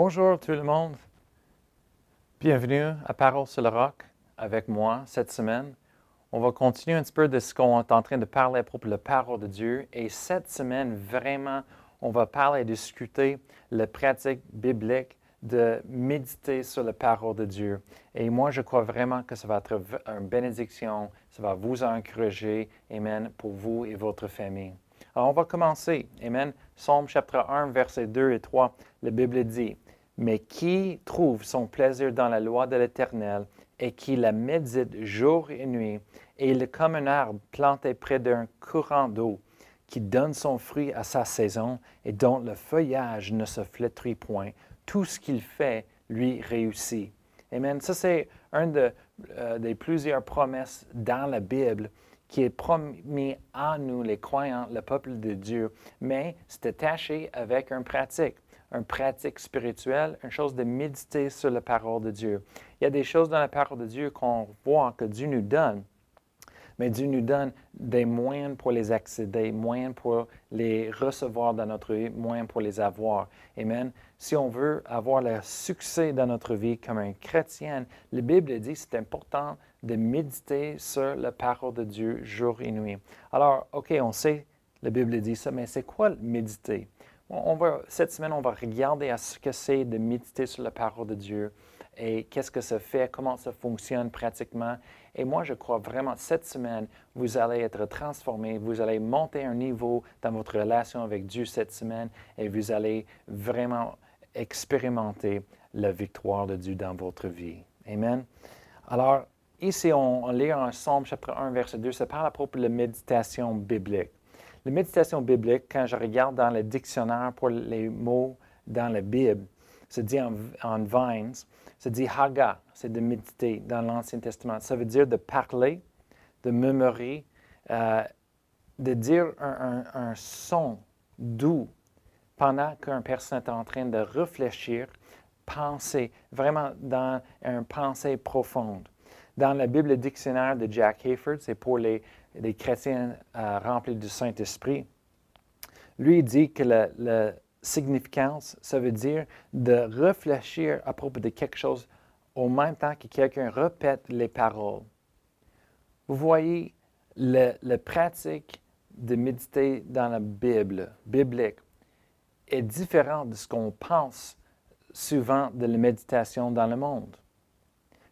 Bonjour tout le monde. Bienvenue à Parole sur le roc avec moi cette semaine. On va continuer un petit peu de ce qu'on est en train de parler à propos de la parole de Dieu. Et cette semaine, vraiment, on va parler et discuter la pratique biblique de méditer sur la parole de Dieu. Et moi, je crois vraiment que ça va être une bénédiction, ça va vous encourager, Amen, pour vous et votre famille. Alors, on va commencer. Amen. Psaume chapitre 1, versets 2 et 3. La Bible dit, Mais qui trouve son plaisir dans la loi de l'Éternel et qui la médite jour et nuit, et il est comme un arbre planté près d'un courant d'eau, qui donne son fruit à sa saison et dont le feuillage ne se flétrit point. Tout ce qu'il fait lui réussit. Amen. Ça, c'est une euh, des plusieurs promesses dans la Bible qui est promis à nous, les croyants, le peuple de Dieu, mais c'est attaché avec une pratique, une pratique spirituelle, une chose de méditer sur la parole de Dieu. Il y a des choses dans la parole de Dieu qu'on voit que Dieu nous donne, mais Dieu nous donne des moyens pour les accéder, moyens pour les recevoir dans notre vie, moyens pour les avoir. Amen. Si on veut avoir le succès dans notre vie comme un chrétien, la Bible dit que c'est important de méditer sur la parole de Dieu jour et nuit. Alors, OK, on sait, la Bible dit ça, mais c'est quoi méditer? On va, cette semaine, on va regarder à ce que c'est de méditer sur la parole de Dieu et qu'est-ce que ça fait, comment ça fonctionne pratiquement. Et moi, je crois vraiment, cette semaine, vous allez être transformé, vous allez monter un niveau dans votre relation avec Dieu cette semaine et vous allez vraiment expérimenter la victoire de Dieu dans votre vie. Amen. Alors, Ici, on, lit en Somme chapitre 1, verset 2, ça parle à propos de la méditation biblique. La méditation biblique, quand je regarde dans le dictionnaire pour les mots dans la Bible, se dit en, en Vines, se dit haga, c'est de méditer dans l'Ancien Testament. Ça veut dire de parler, de murmurer, euh, de dire un, son doux pendant qu'une personne est en train de réfléchir, penser, vraiment dans une pensée profonde. Dans la Bible dictionnaire de Jack Hayford, c'est pour les, chrétiens euh, remplis du Saint-Esprit. Lui, dit que la, significance, ça veut dire de réfléchir à propos de quelque chose au même temps que quelqu'un répète les paroles. Vous voyez, la pratique de méditer dans la Bible, biblique, est différente de ce qu'on pense souvent de la méditation dans le monde.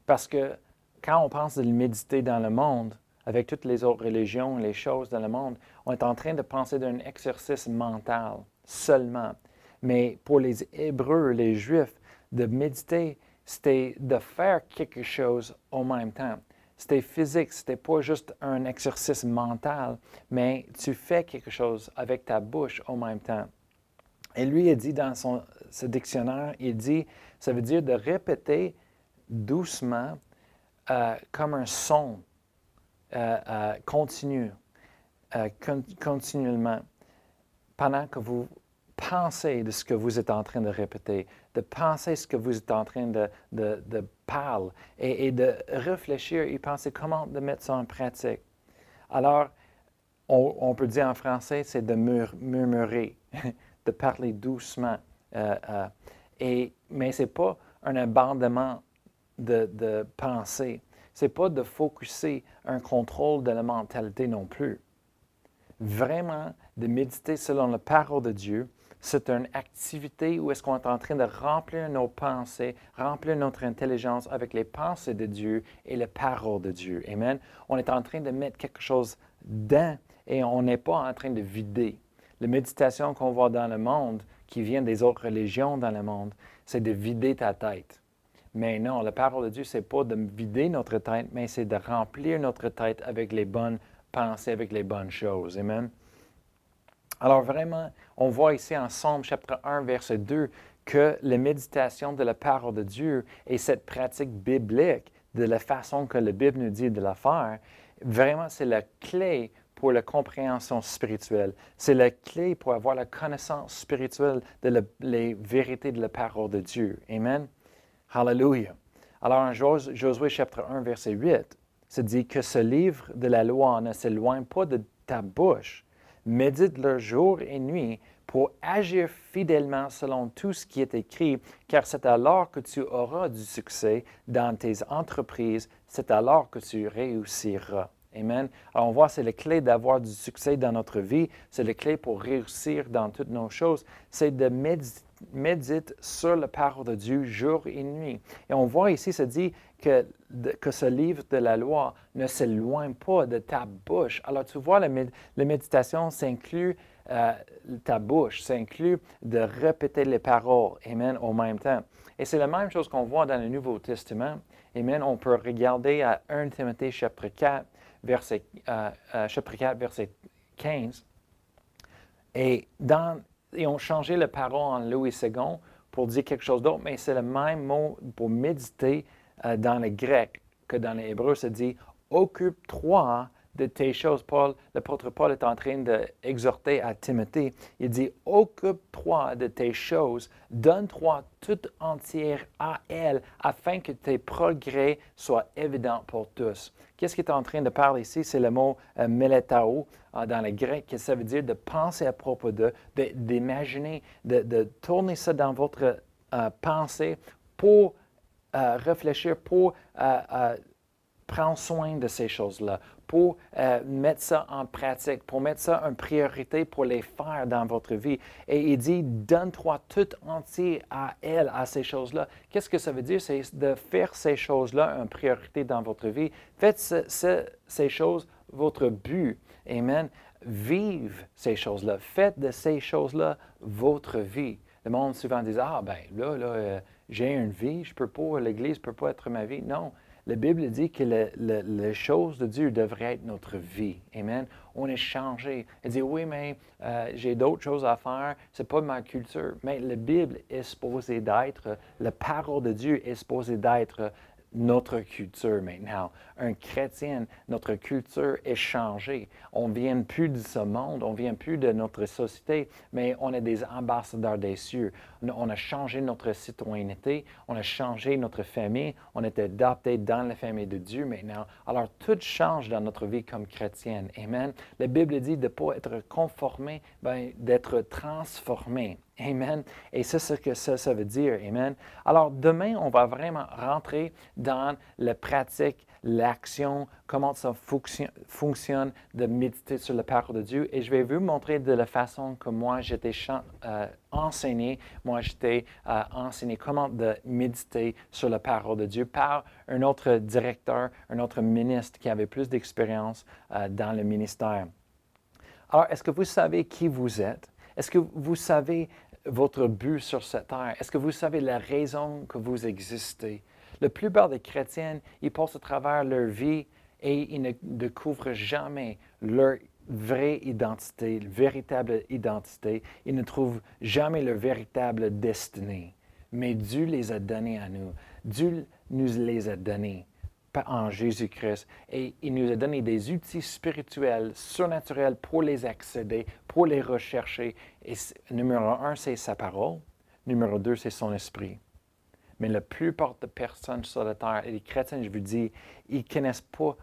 Parce que quand on pense de méditer dans le monde, avec toutes les autres religions, les choses dans le monde, on est en train de penser d'un exercice mental seulement. Mais pour les Hébreux, les Juifs, de méditer, c'était de faire quelque chose en même temps. C'était physique, c'était pas juste un exercice mental, mais tu fais quelque chose avec ta bouche en même temps. Et lui, il dit dans son, ce dictionnaire, il dit, ça veut dire de répéter doucement euh, comme un son euh, euh, continu, continuellement, pendant que vous pensez de ce que vous êtes en train de répéter, de penser ce que vous êtes en train de, de, parler et, de réfléchir et penser comment de mettre ça en pratique. Alors, on, peut dire en français, c'est de murmurer, de parler doucement. et, mais ce n'est pas un abandonnement de, de penser. Ce n'est pas de focuser un contrôle de la mentalité non plus. Vraiment, de méditer selon la parole de Dieu, c'est une activité où est-ce qu'on est en train de remplir nos pensées, remplir notre intelligence avec les pensées de Dieu et les paroles de Dieu. Amen. On est en train de mettre quelque chose dans et on n'est pas en train de vider. La méditation qu'on voit dans le monde, qui vient des autres religions dans le monde, c'est de vider ta tête. Mais non, la parole de Dieu, ce n'est pas de vider notre tête, mais c'est de remplir notre tête avec les bonnes pensées, avec les bonnes choses. Amen. Alors vraiment, on voit ici en Somme chapitre 1, verset 2, que la méditation de la parole de Dieu et cette pratique biblique de la façon que la Bible nous dit de la faire, vraiment, c'est la clé pour la compréhension spirituelle. C'est la clé pour avoir la connaissance spirituelle de les vérités de la parole de Dieu. Amen. Hallelujah. Alors en Josué chapitre 1, verset 8, se dit que ce livre de la loi ne s'éloigne pas de ta bouche. Médite-le jour et nuit pour agir fidèlement selon tout ce qui est écrit, car c'est alors que tu auras du succès dans tes entreprises, c'est alors que tu réussiras. Amen. Alors on voit, c'est la clé d'avoir du succès dans notre vie, c'est la clé pour réussir dans toutes nos choses, c'est de méditer sur la parole de Dieu jour et nuit. Et on voit ici, ça dit que, que ce livre de la loi ne s'éloigne pas de ta bouche. Alors tu vois, la, la méditation s'inclut euh, ta bouche, ça inclut de répéter les paroles, Amen, au même temps. Et c'est la même chose qu'on voit dans le Nouveau Testament. Amen, on peut regarder à 1 Timothée chapitre 4, verset, euh, euh, chapitre 4, verset 15. Et, dans, ils ont changé la parole en Louis II pour dire quelque chose d'autre, mais c'est le même mot pour méditer dans le grec que dans l'hébreu. Ça dit occupe-toi de tes choses. Paul, l'apôtre Paul est en train d'exhorter à Timothée. Il dit, occupe-toi de tes choses, donne-toi tout entière à elle, afin que tes progrès soient évidents pour tous. Qu'est-ce qu'il est en train de parler ici? C'est le mot euh, meletao euh, dans le grec, que ça veut dire de penser à propos de, d'imaginer, de, tourner ça dans votre euh, pensée pour réfléchir, pour prendre soin de ces choses-là, pour euh, mettre ça en pratique, pour mettre ça en priorité pour les faire dans votre vie. Et il dit, donne-toi tout entier à elle, à ces choses-là. Qu'est-ce que ça veut dire? C'est de faire ces choses-là en priorité dans votre vie. Faites ces choses votre but. Amen. Vive ces choses-là. Faites de ces choses-là votre vie. Le monde souvent dit, ah ben là, là, euh, j'ai une vie, je peux pas, l'Église ne peut pas être ma vie. Non, la Bible dit que les choses de Dieu devraient être notre vie. Amen. On est changé. Elle dit, oui, mais euh, j'ai d'autres choses à faire. Ce n'est pas ma culture. Mais la Bible est supposée d'être, la parole de Dieu est supposée d'être notre culture maintenant. Un chrétien, notre culture est changée. On ne vient plus de ce monde, on ne vient plus de notre société, mais on est des ambassadeurs des cieux. On a changé notre citoyenneté, on a changé notre famille, on est adopté dans la famille de Dieu maintenant. Alors tout change dans notre vie comme chrétienne. Amen. La Bible dit de ne pas être conformé, ben, d'être transformé. Amen. Et c'est ce que ça, ça veut dire. Amen. Alors demain, on va vraiment rentrer dans la pratique, l'action, comment ça fonctionne de méditer sur la parole de Dieu. Et je vais vous montrer de la façon que moi j'étais euh, enseigné, moi j'étais euh, enseigné comment de méditer sur la parole de Dieu par un autre directeur, un autre ministre qui avait plus d'expérience euh, dans le ministère. Alors, est-ce que vous savez qui vous êtes? Est-ce que vous savez votre but sur cette terre? Est-ce que vous savez la raison que vous existez? La plupart des chrétiens, ils passent à travers leur vie et ils ne découvrent jamais leur vraie identité, véritable identité. Ils ne trouvent jamais leur véritable destinée. Mais Dieu les a donnés à nous. Dieu nous les a donnés en Jésus-Christ. Et il nous a donné des outils spirituels, surnaturels pour les accéder, pour les rechercher. Et numéro un, c'est sa parole. Numéro deux, c'est son esprit. Mais la plupart des personnes sur la terre, et les chrétiens, je vous dis, ils ne connaissent pas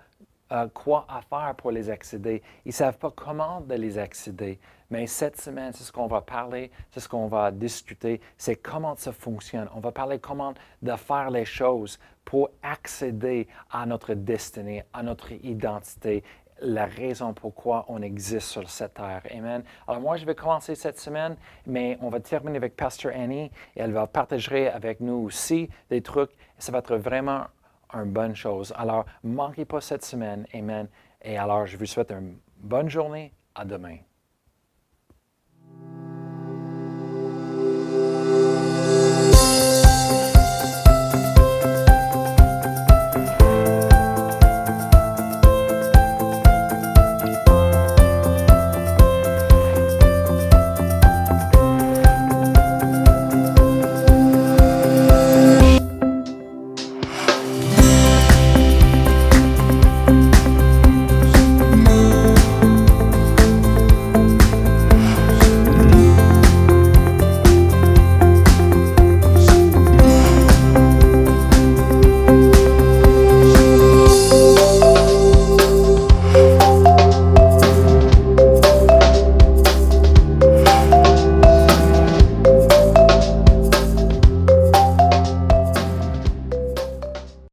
euh, quoi faire pour les accéder. Ils ne savent pas comment de les accéder. Mais cette semaine, c'est ce qu'on va parler, c'est ce qu'on va discuter, c'est comment ça fonctionne. On va parler comment de faire les choses pour accéder à notre destinée, à notre identité, la raison pourquoi on existe sur cette terre. Amen. Alors moi, je vais commencer cette semaine, mais on va terminer avec Pastor Annie et elle va partager avec nous aussi des trucs. Ça va être vraiment une bonne chose. Alors, manquez pas cette semaine. Amen. Et alors, je vous souhaite une bonne journée. À demain.